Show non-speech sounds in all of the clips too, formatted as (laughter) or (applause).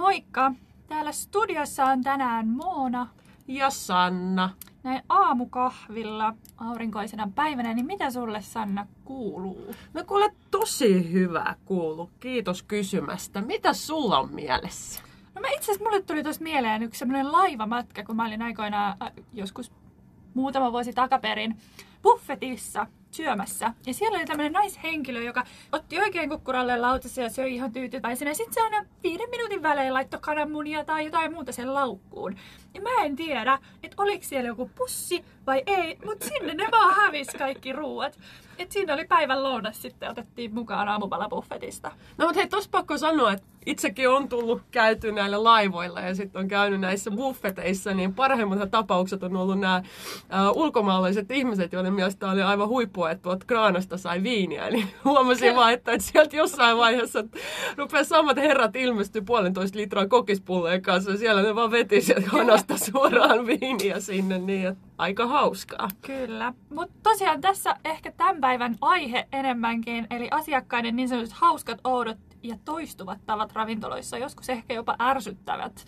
Moikka! Täällä studiossa on tänään Moona Ja Sanna. näin aamukahvilla aurinkoisena päivänä, niin mitä sulle Sanna kuuluu? No kuule, tosi hyvä kuulu. Kiitos kysymästä. Mitä sulla on mielessä? No mä itse asiassa mulle tuli tuossa mieleen yksi semmoinen laivamatka, kun mä olin aikoinaan äh, joskus muutama vuosi takaperin buffetissa syömässä. Ja siellä oli tämmöinen naishenkilö, joka otti oikein kukkuralle lautasen ja söi ihan tyytyväisenä. Sitten se aina viiden minuutin välein laittoi kananmunia tai jotain muuta sen laukkuun. Ja mä en tiedä, että oliko siellä joku pussi vai ei, mutta sinne ne vaan hävisi kaikki ruuat. Et siinä oli päivän lounas sitten, otettiin mukaan aamupala buffetista. No mutta hei, tos pakko sanoa, että itsekin on tullut käyty näillä laivoilla ja sitten on käynyt näissä buffeteissa, niin parhaimmat tapaukset on ollut nämä äh, ulkomaalaiset ihmiset, joiden mielestä oli aivan huippua, että tuot kraanasta sai viiniä. Niin huomasin vaan, että, että sieltä jossain vaiheessa rupeaa samat herrat ilmestyä puolentoista litraa kokispulleen kanssa ja siellä ne vaan veti sieltä (laughs) suoraan viiniä sinne, niin että aika hauskaa. Kyllä. Mutta tosiaan tässä ehkä tämän päivän aihe enemmänkin, eli asiakkaiden niin sanotut hauskat, oudot ja toistuvat tavat ravintoloissa, joskus ehkä jopa ärsyttävät.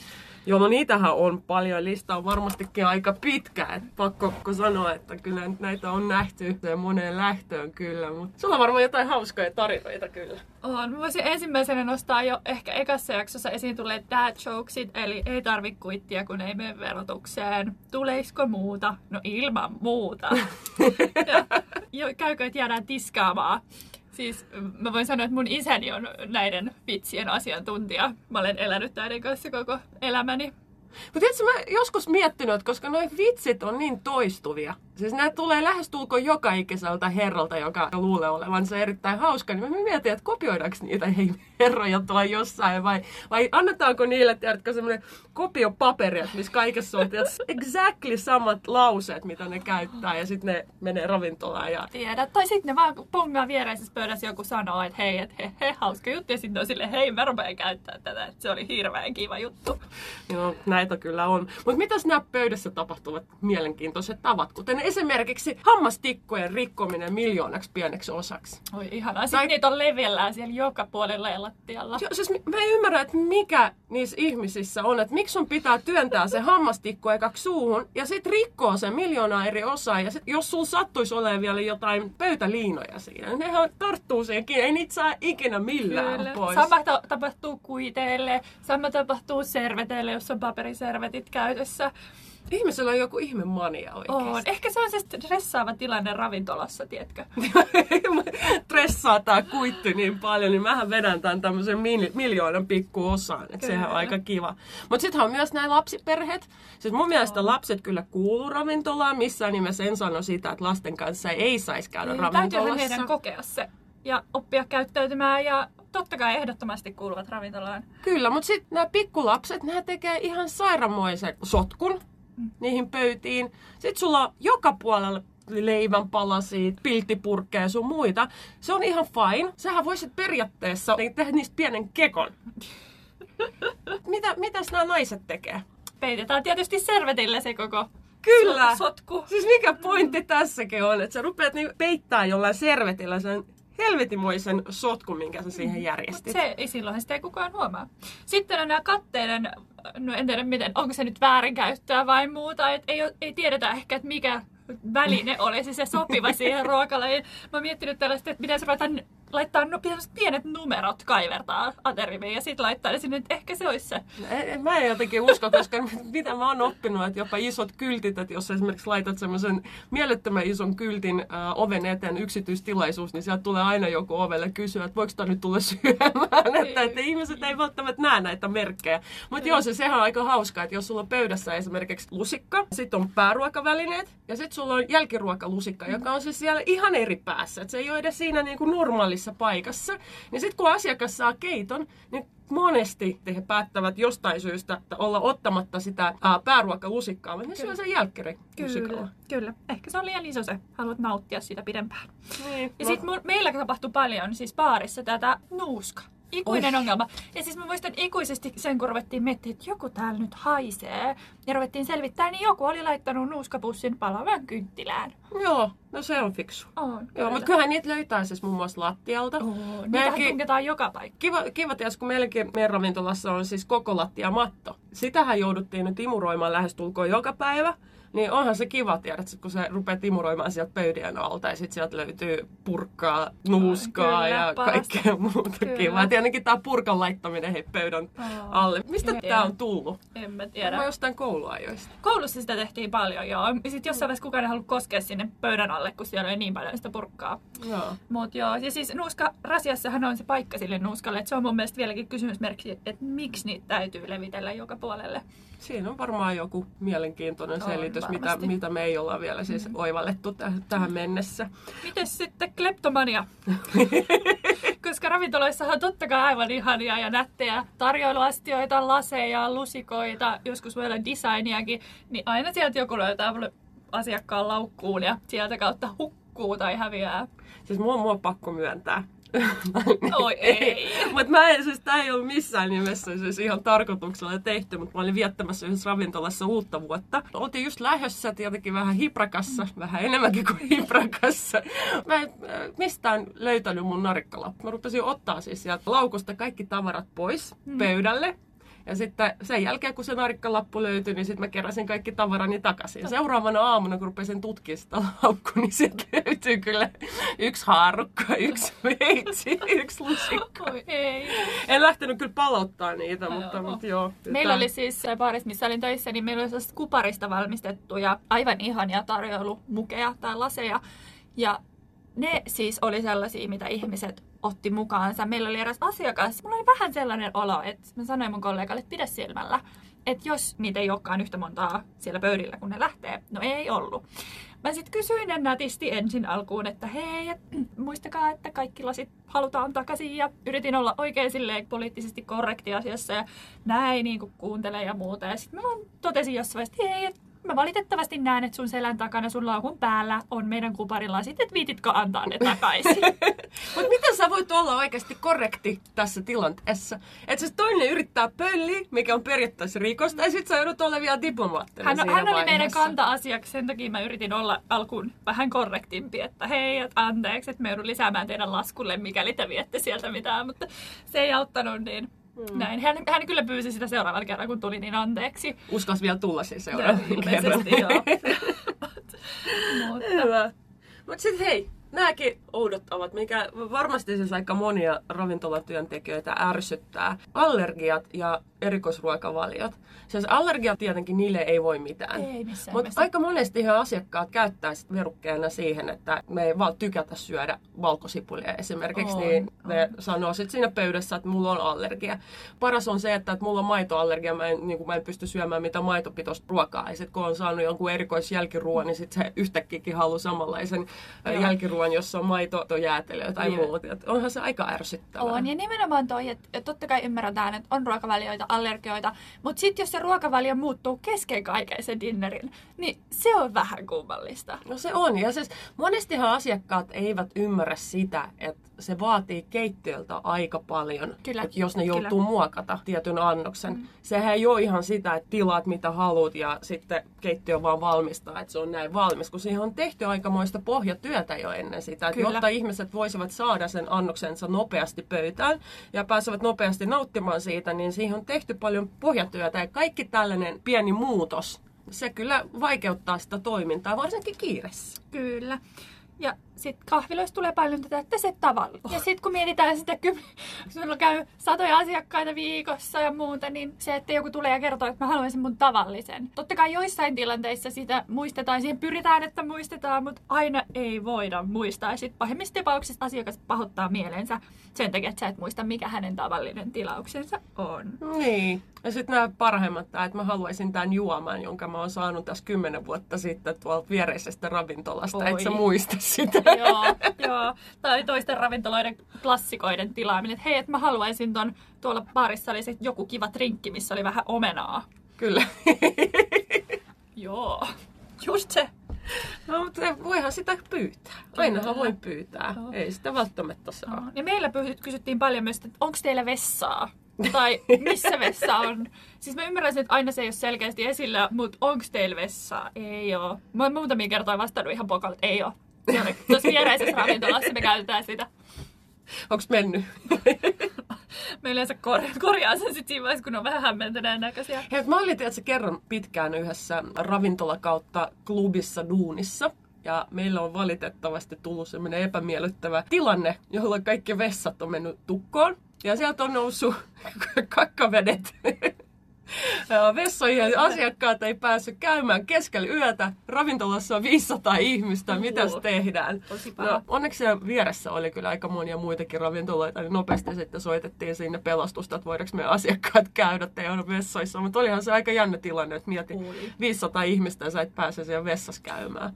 Joo, no niitähän on paljon. Lista on varmastikin aika pitkä. Et pakko sanoa, että kyllä näitä on nähty ja moneen lähtöön kyllä. Mutta sulla on varmaan jotain hauskoja tarinoita kyllä. On. Mä voisin ensimmäisenä nostaa jo ehkä ekassa jaksossa esiin tulleet dad jokesit, eli ei tarvi kuittia, kun ei mene verotukseen. Tuleisko muuta? No ilman muuta. (laughs) ja, jo, käykö, että jäädään tiskaamaan. Siis mä voin sanoa, että mun isäni on näiden vitsien asiantuntija. Mä olen elänyt näiden kanssa koko elämäni. Mutta tiedätkö, mä joskus miettinyt, että koska noi vitsit on niin toistuvia, siis nämä tulee lähestulkoon joka ikiseltä herralta, joka luulee olevansa erittäin hauska, niin mä mietin, että kopioidaanko niitä hei, (laughs) herroja tuolla jossain, vai, vai annetaanko niille, tiedätkö, semmoinen kopiopaperi, että missä kaikessa on tiedätkö, exactly samat lauseet, mitä ne käyttää, ja sitten ne menee ravintolaan. Ja... Tiedä. Tai sitten ne vaan pongaa viereisessä pöydässä joku sanoo, että hei, että he, he, hauska juttu, ja sitten on silleen, hei, mä rupean käyttää tätä, että se oli hirveän kiva juttu. Joo, näitä kyllä on. Mutta mitäs nämä pöydässä tapahtuvat mielenkiintoiset tavat, kuten esimerkiksi hammastikkojen rikkominen miljoonaksi pieneksi osaksi? Oi ihanaa. Tai... niitä on levellään siellä joka puolella ja lattialla. Joo, siis mä en ymmärrä, että mikä niissä ihmisissä on, että miksi sun pitää työntää se hammastikko ekaksi suuhun ja sitten rikkoo sen miljoonaa eri osaa. Ja sit, jos sulla sattuisi olemaan vielä jotain pöytäliinoja siinä, niin nehän tarttuu siihen kiinni. Ei niitä saa ikinä millään Kyllä. pois. Sama ta- tapahtuu kuiteille, sama tapahtuu serveteille, jos on paperiservetit käytössä. Ihmisellä on joku ihme mania On. oikeasti. Ehkä se on se stressaava tilanne ravintolassa, tiedätkö? (laughs) Stressaa tää kuitti niin paljon, niin mähän vedän tämän tämmöisen mil- miljoonan pikkuosaan. Että sehän on aika kiva. Mutta sittenhän on myös nämä lapsiperheet. Siis mun mielestä lapset kyllä kuuluu ravintolaan. Missään nimessä en sano sitä, että lasten kanssa ei saisi käydä Niin, Täytyyhän ravintolassa. heidän kokea se ja oppia käyttäytymään ja totta kai ehdottomasti kuuluvat ravintolaan. Kyllä, mutta sitten nämä pikkulapset, nämä tekee ihan sairamoisen sotkun niihin pöytiin. Sitten sulla on joka puolella leivänpalasia, pilttipurkkeja ja sun muita. Se on ihan fine. Sähän voisit periaatteessa tehdä niistä pienen kekon. (laughs) Mitä, mitäs nämä naiset tekee? Peitetään tietysti servetillä se koko Kyllä! sotku. Siis mikä pointti tässäkin on, että sä rupeat niin peittää jollain servetillä sen helvetimoisen sotkun, minkä sä siihen järjestit. Se ei silloin sitä ei kukaan huomaa. Sitten on nämä katteiden, no en tiedä miten, onko se nyt väärinkäyttöä vai muuta, et ei, ei tiedetä ehkä, että mikä väline olisi se sopiva siihen ruokalajiin. Mä oon miettinyt tällaista, että pitäisi ruveta laittaa no, pienet numerot kaivertaa ateriviin ja sitten laittaa ne sinne, että ehkä se olisi se. En- Mä en jotenkin usko, koska (laughs) mitä mä oon oppinut, että jopa isot kyltit, että jos esimerkiksi laitat semmoisen mielettömän ison kyltin äh, oven eteen yksityistilaisuus, niin sieltä tulee aina joku ovelle kysyä, että voiko tää nyt tulla (laughs) syömään, että, että ihmiset ei välttämättä näe näitä merkkejä. Mutta joo, se, sehän on aika hauskaa, että jos sulla on pöydässä esimerkiksi lusikka, sitten on pääruokavälineet ja sitten sulla on jälkiruokalusikka, joka on siis siellä ihan eri päässä, että se ei ole edes siinä niin kuin normaalissa paikassa. Niin sitten kun asiakas saa keiton, niin monesti he päättävät jostain syystä että olla ottamatta sitä ää, pääruokalusikkaa, mutta ne syö sen jälkkärilusikalla. kyllä. Ehkä se on liian iso se, haluat nauttia siitä pidempään. Niin, Ja no, sitten meillä tapahtui paljon siis baarissa tätä nuuska. Ikuinen ongelma. Ja siis mä muistan ikuisesti sen, kun ruvettiin miettimään, että joku täällä nyt haisee. Ja ruvettiin selvittää, niin joku oli laittanut nuuskapussin palavan kynttilään. Joo, no se on fiksu. On. Joo, mutta kyllähän niitä löytää siis muun muassa lattialta. Oo, niitähän Meilläkin- tunketaan joka paikka. Kiva, kiva ties, kun meilläkin meidän ravintolassa on siis koko lattia matto. Sitähän jouduttiin nyt imuroimaan lähestulkoon joka päivä. Niin onhan se kiva, tiedät, kun se rupeaa imuroimaan sieltä pöydien alta ja sitten sieltä löytyy purkkaa, nuuskaa Kyllä, ja parasta. kaikkea muuta Kyllä. kivaa. Tietenkin tämä purkan laittaminen hei pöydän Oo. alle. Mistä tämä on tullut? En mä tiedä. jostain kouluajoista. Koulussa sitä tehtiin paljon, joo. Ja sitten jossain vaiheessa kukaan ei halua koskea sinne pöydän alle, kun siellä oli niin paljon sitä purkkaa. Joo. Mut joo, ja siis nuuska rasiassahan on se paikka sille nuuskalle, että se on mun mielestä vieläkin kysymysmerkki, että miksi niitä täytyy levitellä joka puolelle. Siinä on varmaan joku mielenkiintoinen On selitys, mitä, varmasti. mitä me ei olla vielä siis oivallettu täh- tähän mennessä. Mites sitten kleptomania? (laughs) Koska ravintoloissahan on totta kai aivan ihania ja nättejä tarjoiluastioita, laseja, lusikoita, joskus voi olla designiakin, niin aina sieltä joku löytää asiakkaan laukkuun ja sieltä kautta hukkuu tai häviää. Siis mua, mua on pakko myöntää. Oi ei. Mutta mä en, siis tää ei ollut missään nimessä siis ihan tarkoituksella tehty, mutta mä olin viettämässä yhdessä ravintolassa uutta vuotta. Oltiin just lähdössä tietenkin vähän hiprakassa, vähän enemmänkin kuin hiprakassa. Mä en äh, mistään löytänyt mun narikkalappu. Mä rupesin ottaa siis sieltä laukusta kaikki tavarat pois pöydälle. Ja sitten sen jälkeen, kun se narikkalappu löytyi, niin sitten mä keräsin kaikki tavarani takaisin. Ja seuraavana aamuna, kun rupesin tutkimaan sitä laukkua, niin sieltä löytyy kyllä yksi haarukka, yksi veitsi, yksi lusikka. Oi ei. En lähtenyt kyllä palauttaa niitä, Ai mutta, joo. mutta joo. Meillä oli siis se baarissa, missä olin töissä, niin meillä oli kuparista valmistettuja aivan ihania tarjoilumukeja tai laseja. Ja ne siis oli sellaisia, mitä ihmiset otti mukaansa. Meillä oli eräs asiakas. Mulla oli vähän sellainen olo, että mä sanoin mun kollegalle, että pidä silmällä. Että jos niitä ei olekaan yhtä montaa siellä pöydillä, kun ne lähtee. No ei ollut. Mä sitten kysyin nätisti ensin alkuun, että hei, et, (clears throat) muistakaa, että kaikki lasit halutaan takaisin. Ja yritin olla oikein silleen poliittisesti korrekti asiassa ja näin niin kuin ja muuta. Ja sitten mä totesin jossain vaiheessa, että hei, et, mä valitettavasti näen, että sun selän takana, sun laukun päällä on meidän kuparilla. Sitten, että viititkö antaa ne takaisin? (laughs) Mutta miten sä voit olla oikeasti korrekti tässä tilanteessa? Että siis toinen yrittää pölliä, mikä on periaatteessa rikosta, ja sit sä joudut olla vielä diplomaattinen Hän, hän oli meidän kanta-asiaksi, sen takia mä yritin olla alkuun vähän korrektimpi, että hei, et anteeksi, että me joudun lisäämään teidän laskulle, mikäli te viette sieltä mitään, mutta se ei auttanut, niin mm. näin. Hän, hän kyllä pyysi sitä seuraavalla kerralla, kun tuli, niin anteeksi. Uskas vielä tulla siis ilmeisesti joo. (laughs) mutta. Mutta sitten hei, nämäkin oudottavat, mikä varmasti siis aika monia ravintolatyöntekijöitä ärsyttää. Allergiat ja erikoisruokavaliot. Siis allergiat tietenkin, niille ei voi mitään. ei missään Mutta aika monesti ihan asiakkaat käyttää sit verukkeena siihen, että me ei vaan tykätä syödä valkosipulia esimerkiksi, On, niin ne on. sanoo sitten siinä pöydässä, että mulla on allergia. Paras on se, että, että mulla on maitoallergia, mä en, niin mä en pysty syömään mitään maitopitoista ruokaa. Ja sitten kun on saanut jonkun erikoisjälkiruoan, niin sitten se yhtäkkiäkin haluaa samanlaisen Joo. jälkiruoan, jossa on maitojäätelöä tai Joo. muuta. Et onhan se aika ärsyttävää. On, ja nimenomaan toi, että totta kai ymmärretään, että on ruokavalioita, allergioita, mutta sitten jos se ruokavalio muuttuu kesken kaiken sen dinnerin, niin se on vähän kummallista. No se on. Ja siis monestihan asiakkaat eivät ymmärrä sitä, että se vaatii keittiöltä aika paljon, Kyllä, että jos ne joutuu kyllä. muokata tietyn annoksen. Mm. Sehän ei ole ihan sitä, että tilaat mitä haluat ja sitten keittiö vaan valmistaa, että se on näin valmis, kun siihen on tehty aikamoista pohjatyötä jo ennen sitä, että jotta ihmiset voisivat saada sen annoksensa nopeasti pöytään ja pääsevät nopeasti nauttimaan siitä, niin siihen on tehty paljon pohjatyötä ja kaikki tällainen pieni muutos, se kyllä vaikeuttaa sitä toimintaa, varsinkin kiireessä. Kyllä. Ja sitten kahviloissa tulee paljon tätä, että se tavalla. Ja sitten kun mietitään sitä, kun (laughs) sulla käy satoja asiakkaita viikossa ja muuta, niin se, että joku tulee ja kertoo, että mä haluaisin mun tavallisen. Totta kai joissain tilanteissa sitä muistetaan, siihen pyritään, että muistetaan, mutta aina ei voida muistaa. Ja sitten pahimmissa tapauksissa asiakas pahoittaa mielensä sen takia, että sä et muista, mikä hänen tavallinen tilauksensa on. Niin. Ja sitten nämä parhaimmat, että mä haluaisin tämän juoman, jonka mä oon saanut tässä kymmenen vuotta sitten tuolta viereisestä ravintolasta. Oi. Et sä muista sitä. (laughs) joo, joo. Tai toisten ravintoloiden klassikoiden tilaaminen. Että hei, että mä haluaisin ton, tuolla baarissa oli se joku kiva trinkki, missä oli vähän omenaa. Kyllä. Joo, just se. No, mutta voihan sitä pyytää. Ainahan voi pyytää. Joo. Ei sitä välttämättä saa. Joo. Ja meillä kysyttiin paljon myös, että onko teillä vessaa? Tai missä vessa on? Siis mä ymmärrän, että aina se ei ole selkeästi esillä, mutta onko teillä vessaa? Ei oo. Mä oon muutamia kertoja vastannut ihan pokalla, että ei oo. Tuossa viereisessä ravintolassa me käytetään sitä. Onks mennyt? (laughs) Me yleensä kor- korjaa sen sit siinä vaiheessa, kun on vähän hämmentyneen näköisiä. Hei, mä olin tietysti kerran pitkään yhdessä ravintola kautta klubissa duunissa. Ja meillä on valitettavasti tullut semmoinen epämiellyttävä tilanne, jolloin kaikki vessat on mennyt tukkoon. Ja sieltä on noussut (laughs) kakkavedet (laughs) Ja asiakkaat ei päässyt käymään keskellä yötä. Ravintolassa on 500 ihmistä. Mitäs Joo. tehdään? No, onneksi siellä vieressä oli kyllä aika monia muitakin ravintoloita, niin nopeasti sitten soitettiin sinne pelastusta, että voidaanko meidän asiakkaat käydä teidän vessoissa. Mutta olihan se aika jännä tilanne, että mieti Oli. 500 ihmistä ja sä et pääse siellä vessassa käymään.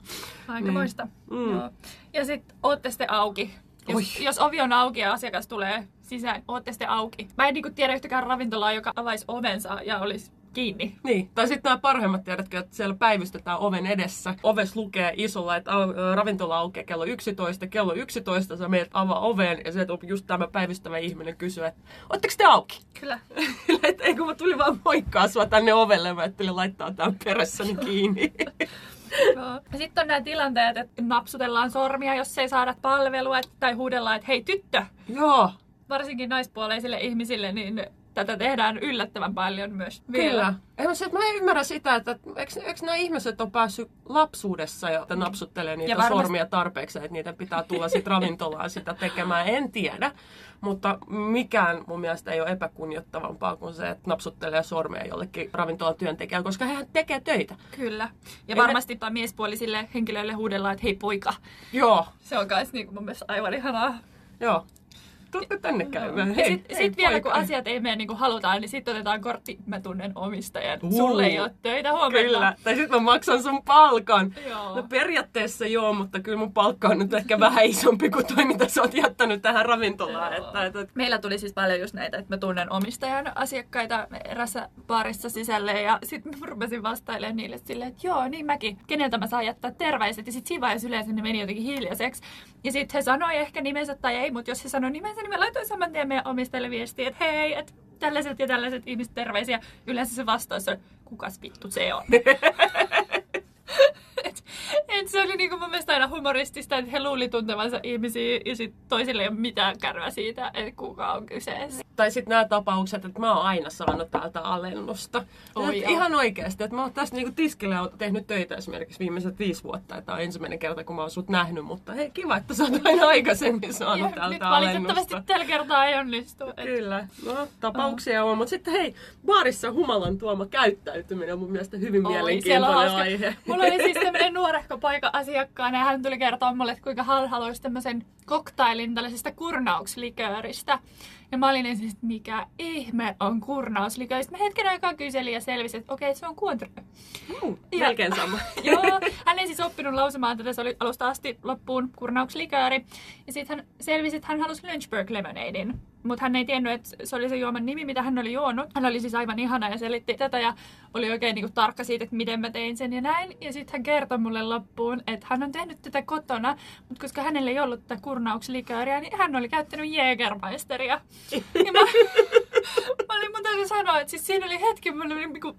Aika moista. Mm. Joo. Ja sitten ootte sitten auki. Jos, Oi. jos ovi on auki ja asiakas tulee sisään, ootte sitten auki. Mä en niinku tiedä yhtäkään ravintolaa, joka avaisi ovensa ja olisi kiinni. Niin, tai sitten nämä parhaimmat tiedätkö, että siellä päivystetään oven edessä. Oves lukee isolla, että ravintola aukeaa kello 11. Kello 11 sä meet avaa oven ja sieltä just tämä päivystävä ihminen kysyy, että ootteko te auki? Kyllä. (laughs) että ei kun mä tulin vaan moikkaa sua tänne ovelle, mä ajattelin laittaa tämän perässäni kiinni. (laughs) (laughs) Sitten on nämä tilanteet, että napsutellaan sormia, jos ei saada palvelua, tai huudellaan, että hei tyttö, Joo, varsinkin naispuoleisille ihmisille, niin tätä tehdään yllättävän paljon myös vielä. kyllä. Ei, mä, se, mä en ymmärrä sitä, että eikö, eikö nämä ihmiset on päässyt lapsuudessa ja että napsuttelee niitä Ja varmasti- sormia tarpeeksi, että niitä pitää tulla sitten (laughs) ravintolaan sitä tekemään. En tiedä, mutta mikään mun mielestä ei ole epäkunnioittavampaa kuin se, että napsuttelee sormea jollekin ravintolan työntekijälle, koska hän tekee töitä. Kyllä. Ja Ei varmasti me... miespuolisille henkilöille huudellaan, että hei poika. Joo, Se on myös niin mun mielestä aivan ihanaa. joo. Tuutte tänne käymään. Hei, sitten hei, sit vielä kun asiat ei mene niin kuin halutaan, niin sitten otetaan kortti, mä tunnen omistajan. Uu. Sulle ei ole töitä huomenna. Kyllä. Tai sitten mä maksan sun palkan. Joo. No periaatteessa joo, mutta kyllä mun palkka on nyt ehkä vähän isompi kuin toi, mitä sä oot jättänyt tähän ravintolaan. Että, että, Meillä tuli siis paljon just näitä, että mä tunnen omistajan asiakkaita erässä baarissa sisälle ja sitten mä rupesin vastailemaan niille silleen, että joo, niin mäkin, keneltä mä saan jättää terveiset. Ja sitten siinä vaiheessa yleensä ne meni jotenkin hiljaiseksi. Ja sitten he sanoi ehkä nimensä tai ei, mutta jos he sanoi nimensä, niin mä laitoin saman tien meidän omistajille viestiä, että hei, että tällaiset ja tällaiset ihmiset terveisiä. Yleensä se vastaus on, kukas vittu se on. (laughs) et, et se oli niinku mun mielestä aina humoristista, että he luuli tuntevansa ihmisiä ja sit toisille ei ole mitään kärvää siitä, että kuka on kyseessä. tai sitten nämä tapaukset, että mä oon aina saanut täältä alennusta. Oi Että joo. ihan oikeasti, että mä oon tässä niinku tiskillä tehnyt töitä esimerkiksi viimeiset viisi vuotta. Tämä on ensimmäinen kerta, kun mä oon sut nähnyt, mutta hei, kiva, että sä oot (laughs) aina aikaisemmin saanut Ja nyt täältä valitettavasti alennusta. tällä kertaa ei onnistu. Et, Kyllä, no tapauksia on, mutta sitten hei, baarissa humalan tuoma käyttäytyminen on mun mielestä hyvin Oi, mielenkiintoinen aihe. Mulla oli siis tämmönen nuorehko poika asiakkaana ja hän tuli kertoa mulle, että kuinka hän haluaisi tämmöisen koktailin tällaisesta kurnauslikööristä. Ja mä olin ensin, että mikä ihme on kurnauslikööri. Sitten mä hetken aikaa kyselin ja selvisin, että okei, se on Cointreau. Mm, Ja- melkein sama. (laughs) Joo, hän ei siis oppinut lausumaan tätä, se oli alusta asti loppuun kurnaukslikööri. Ja sitten hän selvisi, että hän halusi Lynchburg Lemonadein. Mutta hän ei tiennyt, että se oli se juoman nimi, mitä hän oli juonut. Hän oli siis aivan ihana ja selitti tätä ja oli oikein niinku tarkka siitä, että miten mä tein sen ja näin. Ja sitten hän kertoi mulle loppuun, että hän on tehnyt tätä kotona, mutta koska hänellä ei ollut tätä kurnaukslikööriä, niin hän oli käyttänyt Jägermeisteria. (laughs) Ja mä, mä olin mun täytyy sanoa, että siis siinä oli hetki, mä, olin, niinku,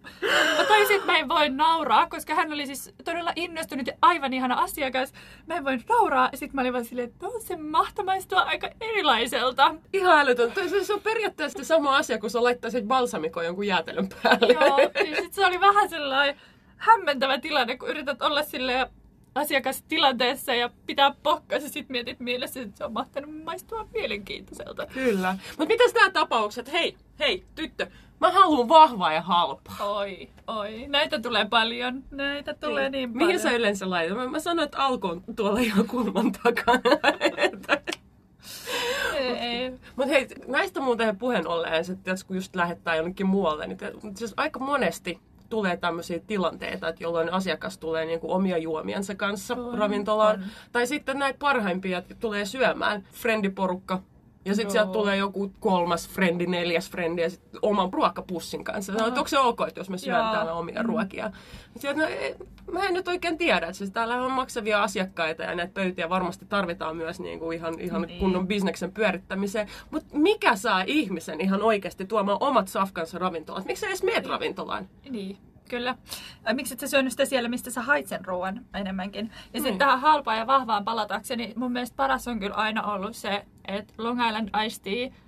mä taisin, että mä en voi nauraa, koska hän oli siis todella innostunut ja aivan ihana asiakas. Mä en voi nauraa. Sitten mä olin vaan silleen, että no, se mahtoi maistua aika erilaiselta. Ihan älytön. Se, on periaatteessa sama asia, kun sä laittaisit balsamikon jonkun jäätelön päälle. Joo, ja sit se oli vähän sellainen hämmentävä tilanne, kun yrität olla sille asiakastilanteessa ja pitää pokkas ja sit mietit mielessä, että se on mahtanut maistua mielenkiintoiselta. Kyllä. Mutta mitäs nämä tapaukset? Hei, hei, tyttö. Mä haluan vahvaa ja halpaa. Oi, oi. Näitä tulee paljon. Näitä tulee niin, paljon. Mihin sä yleensä laitat? Mä, mä sanoin, että Alko on tuolla ihan kulman takana. Ei. Mutta hei, näistä muuten puheen ollen, että tiedätkö, kun just lähettää jonnekin muualle, niin te, siis aika monesti tulee tämmöisiä tilanteita, että jolloin asiakas tulee niinku omia juomiensa kanssa On, ravintolaan. on. Tai sitten näitä parhaimpia tulee syömään, friendiporukka, Ja sitten sieltä tulee joku kolmas frendi, neljäs frendi ja sitten oman ruokapussin kanssa. Sanoin, että onko se ok, että jos mä syön Joo. täällä omia Mm. ruokia. Sieltä, no, ei, mä en nyt oikein tiedä, että siis täällä on maksavia asiakkaita ja näitä pöytiä varmasti tarvitaan myös niin kuin ihan, ihan Niin. kunnon bisneksen pyörittämiseen. Mutta mikä saa ihmisen ihan oikeasti tuomaan omat safkansa ravintolat? Miksi sä edes meet ravintolaan? Niin, kyllä. Miksi et sä syönyt sitä siellä, mistä sä hait sen ruoan enemmänkin? Ja sitten Niin. tähän halpaan ja vahvaan palatakseni, mun mielestä paras on kyllä aina ollut se, että Long Island Iced Tea,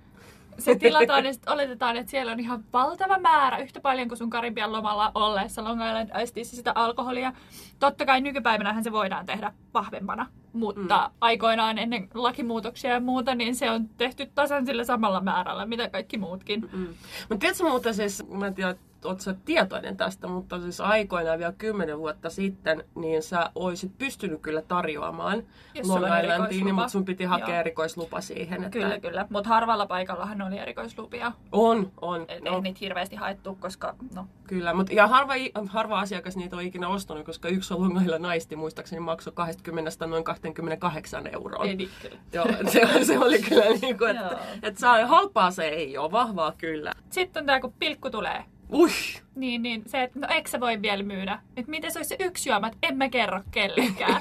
se tilataan ja oletetaan, että siellä on ihan valtava määrä, yhtä paljon kuin sun Karibian lomalla olleessa Long Island Iced Teassa sitä alkoholia. Totta kai nykypäivänähän se voidaan tehdä vahvempana, mutta mm. aikoinaan ennen lakimuutoksia ja muuta, niin se on tehty tasan sillä samalla määrällä, mitä kaikki muutkin. Mm. Mutta tiedätkö muuten siis, mä en tiedä, ootko sä tietoinen tästä, mutta siis aikoinaan vielä kymmenen vuotta sitten, niin sä oisit pystynyt kyllä tarjoamaan Long Islandiin, erikoislupa. mutta sun piti hakea Joo. erikoislupa siihen. Että Kyllä, kyllä. Mutta harvalla paikallahan oli erikoislupia. On, on. Et no, Ei niitä hirveästi haettu, koska no, Kyllä, mutta ja harva, harva asiakas niitä on ikinä ostanut, koska yksi Long Island naisti muistaakseni maksoi 20 noin 28 euroa. ei kyllä. Joo, se, se oli kyllä niin kuin, että, että saa, halpaa se ei ole, vahvaa kyllä. Sitten on tää, kun pilkku tulee. おい。Niin, niin se, että no eikö sä voi vielä myydä? Että miten se olisi se yksi juoma, että en mä kerro kellekään.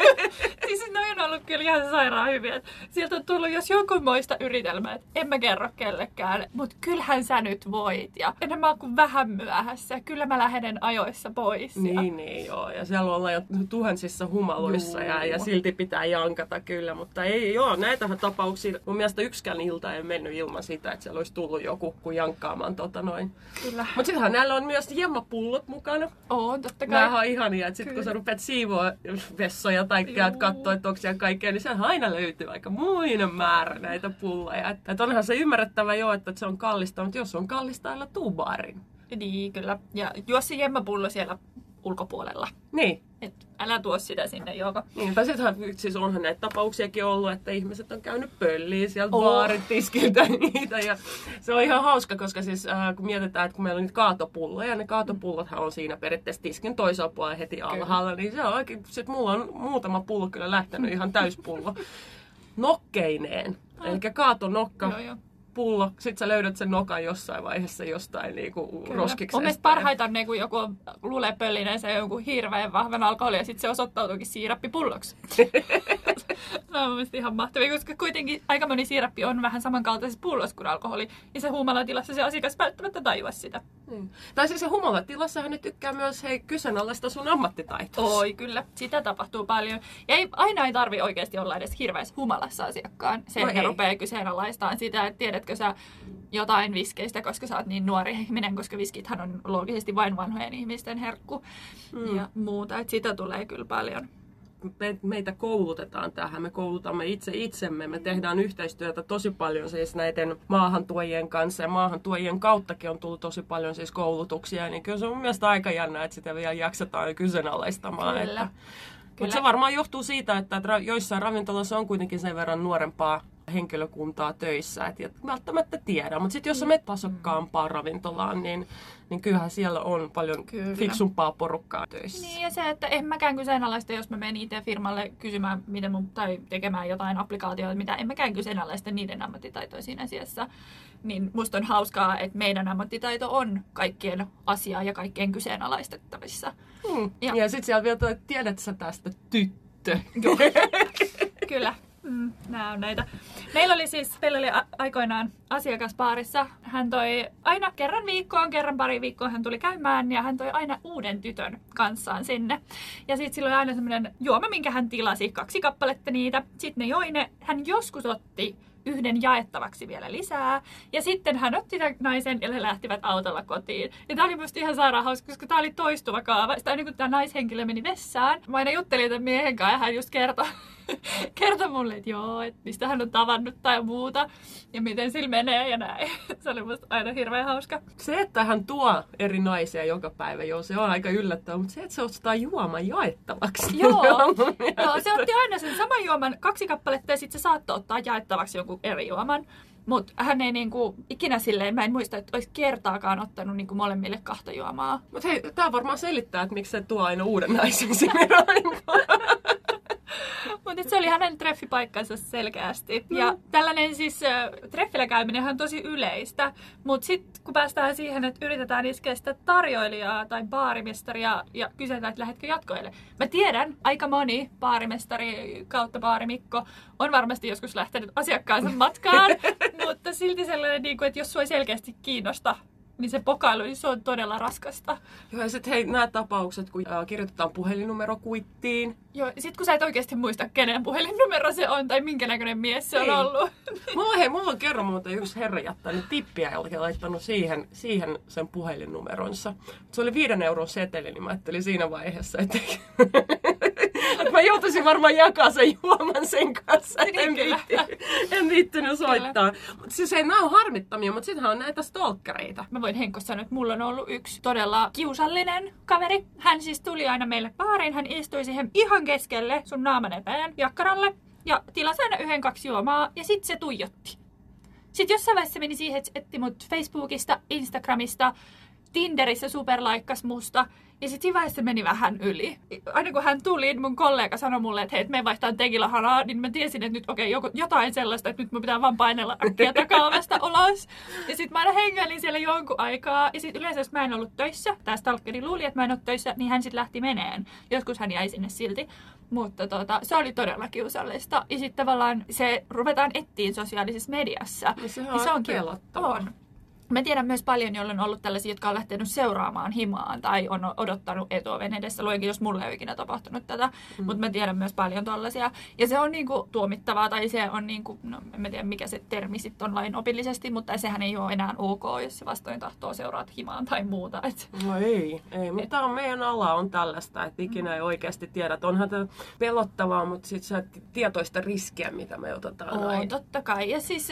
(laughs) siis ne on ollut kyllä ihan sairaan hyviä. Sieltä on tullut jos jonkun moista yritelmää, että en mä kerro kellekään. Mutta kyllähän sä nyt voit. Ja enhän mä kuin vähän myöhässä. Kyllä mä lähden ajoissa pois. Ja, Niin, niin, joo. Ja siellä ollaan jo tuhansissa humaloissa ja, ja silti pitää jankata kyllä. Mutta ei, joo, näitähän tapauksia. Mun mielestä yksikään ilta ei mennyt ilman sitä, että siellä olisi tullut joku kun jankkaamaan tota noin. Kyllä. Mutta sittenhän näillä on myös jemmapullot mukana. On, totta kai. Nämähän on ihania, että sitten kun sä rupeat siivoa vessoja tai käyt katsoa, että onko siellä kaikkea, niin siellä aina löytyy aika muinen määrä näitä pulloja. Että, että onhan se ymmärrettävä jo, että se on kallista, mutta jos on kallista, älä tuu baariin. Niin, kyllä. Ja juo se jemmapullo siellä ulkopuolella. Niin, Et älä tuo sitä sinne, joko. Niin, tai sittenhän, siis onhan näitä tapauksiakin ollut, että ihmiset on käynyt pölliin sieltä Oh. baaritiskiltä (laughs) niitä. Ja se on ihan hauska, koska siis äh, kun mietitään, että kun meillä on niitä kaatopulloja, ne kaatopullothan on siinä periaatteessa tiskin toisella puolella heti alhaalla, niin se on oikein, sit mulla on muutama pullo kyllä lähtenyt ihan täyspullo (laughs) nokkeineen. Eli kaatonokka, Joo, joo. Pullo, sit sä löydät sen nokan jossain vaiheessa jostain niinku roskiksesta. Mun mielestä parhaita on ne, kun joku on- luulee pöllinen se jonkun hirveän vahvan alkoholin ja sitten se osoittautuukin siirappipulloksi. (laughs) ne on mun mielestä ihan mahtavia, koska kuitenkin aika moni siirappi on vähän samankaltaisessa pullossa kuin alkoholi. Ja se humalatilassa se asiakas välttämättä tajua sitä. Niin. Tai siis se humalatilassahan ne tykkää myös hei, kyseenalaista sun ammattitaitoa. Oi, kyllä. Sitä tapahtuu paljon. Ja ei, aina ei tarvi oikeasti olla edes hirveässä humalassa asiakkaan. Se, No rupeaa kyseenalaistamaan sitä, että tiedätkö sä jotain viskeistä, koska sä oot niin nuori ihminen, koska viskithän on loogisesti vain vanhojen ihmisten herkku mm. ja muuta. Että sitä tulee kyllä paljon. Me, meitä koulutetaan tähän, me koulutamme itse itsemme, me tehdään yhteistyötä tosi paljon siis näiden maahantuojien kanssa ja maahantuojien kauttakin on tullut tosi paljon siis koulutuksia, niin kyllä se on mun mielestä aika jännä, että sitä vielä jaksetaan kyseenalaistamaan. Kyllä. Että, Kyllä. mutta se varmaan johtuu siitä, että joissain ravintolassa on kuitenkin sen verran nuorempaa henkilökuntaa töissä, että et välttämättä tiedä. Mutta sitten jos sä menet tasokkaampaan ravintolaan, niin, niin kyllähän siellä on paljon Kyllä. fiksumpaa porukkaa töissä. Niin ja se, että en mäkään kyseenalaista, jos mä menen IT-firmalle kysymään miten mun, tai tekemään jotain applikaatioita, mitä en mäkään kyseenalaista niiden ammattitaitoa siinä asiassa. Niin musta on hauskaa, että meidän ammattitaito on kaikkien asia ja kaikkien kyseenalaistettavissa. Mm. Ja- Ja, sitten siellä vielä tiedät sä tästä tyttö. Joo. (laughs) Kyllä. Mm, on näitä. Meillä oli siis, meillä oli aikoinaan asiakaspaarissa. Hän toi aina kerran viikkoon, kerran pari viikkoa hän tuli käymään ja hän toi aina uuden tytön kanssaan sinne. Ja sitten sillä oli aina semmoinen juoma, minkä hän tilasi, kaksi kappaletta niitä. Sitten ne joi ne, hän joskus otti yhden jaettavaksi vielä lisää. Ja sitten hän otti tämän naisen ja he lähtivät autolla kotiin. Ja tämä oli musta ihan sairaan hauska, koska tämä oli toistuva kaava. Sitä aina kun tämä naishenkilö meni vessaan, mä aina juttelin tämän miehen kanssa ja hän just kertoi, (laughs) kertoi mulle, että joo, että mistä hän on tavannut tai muuta. Ja miten sillä menee ja näin. (laughs) Se oli musta aina hirveän hauska. Se, että hän tuo eri naisia joka päivä, joo, se on aika yllättävää, mutta se, että se ostaa juoman jaettavaksi. Joo. (laughs) Joo, se otti aina sen saman juoman kaksi kappaletta ja sitten se saattoi ottaa jaettavaksi jonkun eri juoman. Mutta hän ei niinku, ikinä silleen, mä en muista, että olisi kertaakaan ottanut niinku molemmille kahta juomaa. Mutta hei, tämä varmaan selittää, että miksi se tuo aina uuden naisen sinne. Mutta se oli hänen treffipaikkansa selkeästi. No. Ja tällainen siis äh, treffillä käyminen on tosi yleistä. Mutta sitten kun päästään siihen, että yritetään iskeä sitä tarjoilijaa tai baarimestaria ja kysytään, että lähdetkö jatkoille. Mä tiedän, aika moni baarimestari kautta baarimikko on varmasti joskus lähtenyt asiakkaansa matkaan. (laughs) mutta silti sellainen, niin kuin, että jos sua ei selkeästi kiinnosta, niin se pokailu, niin se on todella raskasta. Joo, ja sitten hei, nämä tapaukset, kun äh, kirjoitetaan puhelinnumero kuittiin. Joo, sit kun sä et oikeasti muista, kenen puhelinnumero se on tai minkä näköinen mies se on Niin. ollut. (laughs) Mulla, hei, mulla on kerran muuten yksi herra jättänyt tippiä ja laittanut siihen, siihen sen puhelinnumeronsa. Se oli viiden euron seteli, niin mä ajattelin siinä vaiheessa, että (laughs) mä joutuisin varmaan jakaa sen juoman sen kanssa. En, Niin, kyllä. viitti, en viittinyt soittaa. Mutta siis ei, nämä on harmittamia, mutta sittenhän on näitä stalkereita. Mä voin Henkko sanoa, että mulla on ollut yksi todella kiusallinen kaveri. Hän siis tuli aina meille baariin, hän istui siihen ihan keskelle sun naaman eteen jakkaralle ja tilasi aina yhden kaksi juomaa ja sitten se tuijotti. Sitten jossain vaiheessa meni siihen, että se etti mut Facebookista, Instagramista, Tinderissä superlaikkas musta. Ja sitten se meni vähän yli. Aina kun hän tuli, niin mun kollega sanoi mulle, että hei, me vaihtaa tekilahanaa, niin mä tiesin, että nyt okei, okay, jotain sellaista, että nyt mun pitää vaan painella äkkiä takaovesta ulos. Ja sitten mä aina hengäilin siellä jonkun aikaa. Ja sitten yleensä, jos mä en ollut töissä, tää stalkeri luuli, että mä en ole töissä, niin hän sitten lähti meneen. Joskus hän jäi sinne silti. Mutta tota, se oli todella kiusallista. Ja sitten tavallaan se ruvetaan etsiin sosiaalisessa mediassa. Ja sehän Niin se on on pelottavaa. On. Mä tiedän myös paljon, joilla on ollut tällaisia, jotka on lähtenyt seuraamaan himaan tai on odottanut etuoven edessä. Luenkin, jos mulle ei ole ikinä tapahtunut tätä. Mm. Mutta mä tiedän myös paljon tollaisia. Ja se on niinku tuomittavaa tai se on niinku, no en mä tiedä mikä se termi sitten on lainopillisesti, mutta sehän ei ole enää ok, jos se vastoin tahtoo seuraat himaan tai muuta. Et No ei, ei. Mutta on, meidän ala on tällaista, että ikinä ei oikeasti tiedä. Että onhan tämä pelottavaa, mutta sitten sä et tietoista riskiä, mitä me otetaan. On, totta kai. Ja siis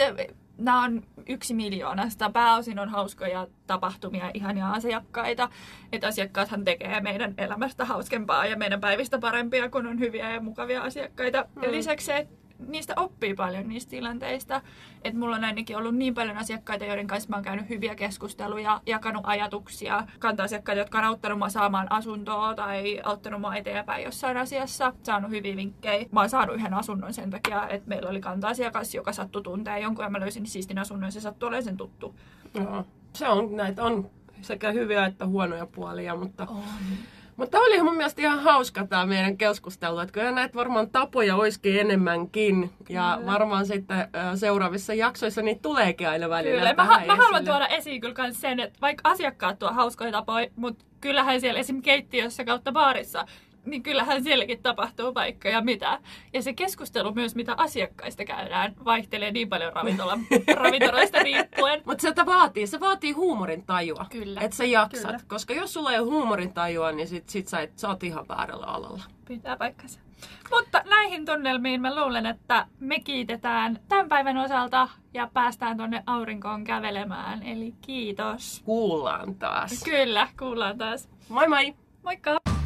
nämä on yksi miljoonasta. Pääosin on hauskoja tapahtumia, ihania asiakkaita. Että asiakkaathan tekee meidän elämästä hauskempaa ja meidän päivistä parempia, kun on hyviä ja mukavia asiakkaita. Mm. Ja lisäksi se, että niistä oppii paljon niistä tilanteista. Että mulla on ainakin ollut niin paljon asiakkaita, joiden kanssa mä oon käynyt hyviä keskusteluja, jakanut ajatuksia, kanta-asiakkaita, jotka on auttanut mua saamaan asuntoa tai auttanut mua eteenpäin jossain asiassa, saanut hyviä vinkkejä. Mä oon saanut yhden asunnon sen takia, että meillä oli kanta-asiakas, joka sattui tuntee jonkun ja mä löysin siistin asunnon ja se sattui olemaan sen tuttu. Joo. Se on, näitä on sekä hyviä että huonoja puolia, mutta, On. Mutta oli mun mielestä ihan hauska tämä meidän keskustelu, että kyllä näitä varmaan tapoja olisikin enemmänkin ja Kyllä. varmaan sitten seuraavissa jaksoissa niitä tuleekin aina välillä Kyllä, mä, mä haluan tuoda esiin kyllä sen, että vaikka asiakkaat tuo hauskoja tapoja, mutta kyllähän siellä esim. keittiössä kautta baarissa, niin kyllähän sielläkin tapahtuu vaikka ja mitä. Ja se keskustelu myös, mitä asiakkaista käydään, vaihtelee niin paljon ravintola, (laughs) ravintoloista riippuen. Mutta se vaatii, se vaatii huumorin tajua. Kyllä. Että sä jaksat. Kyllä. Koska jos sulla ei ole huumorin tajua, niin sit, sit sä, et, sä oot ihan väärällä alalla. Pitää paikkansa. Mutta näihin tunnelmiin mä luulen, että me kiitetään tämän päivän osalta ja päästään tonne aurinkoon kävelemään. Eli kiitos. Kuullaan taas. Kyllä, kuullaan taas. Moi moi! Moikka!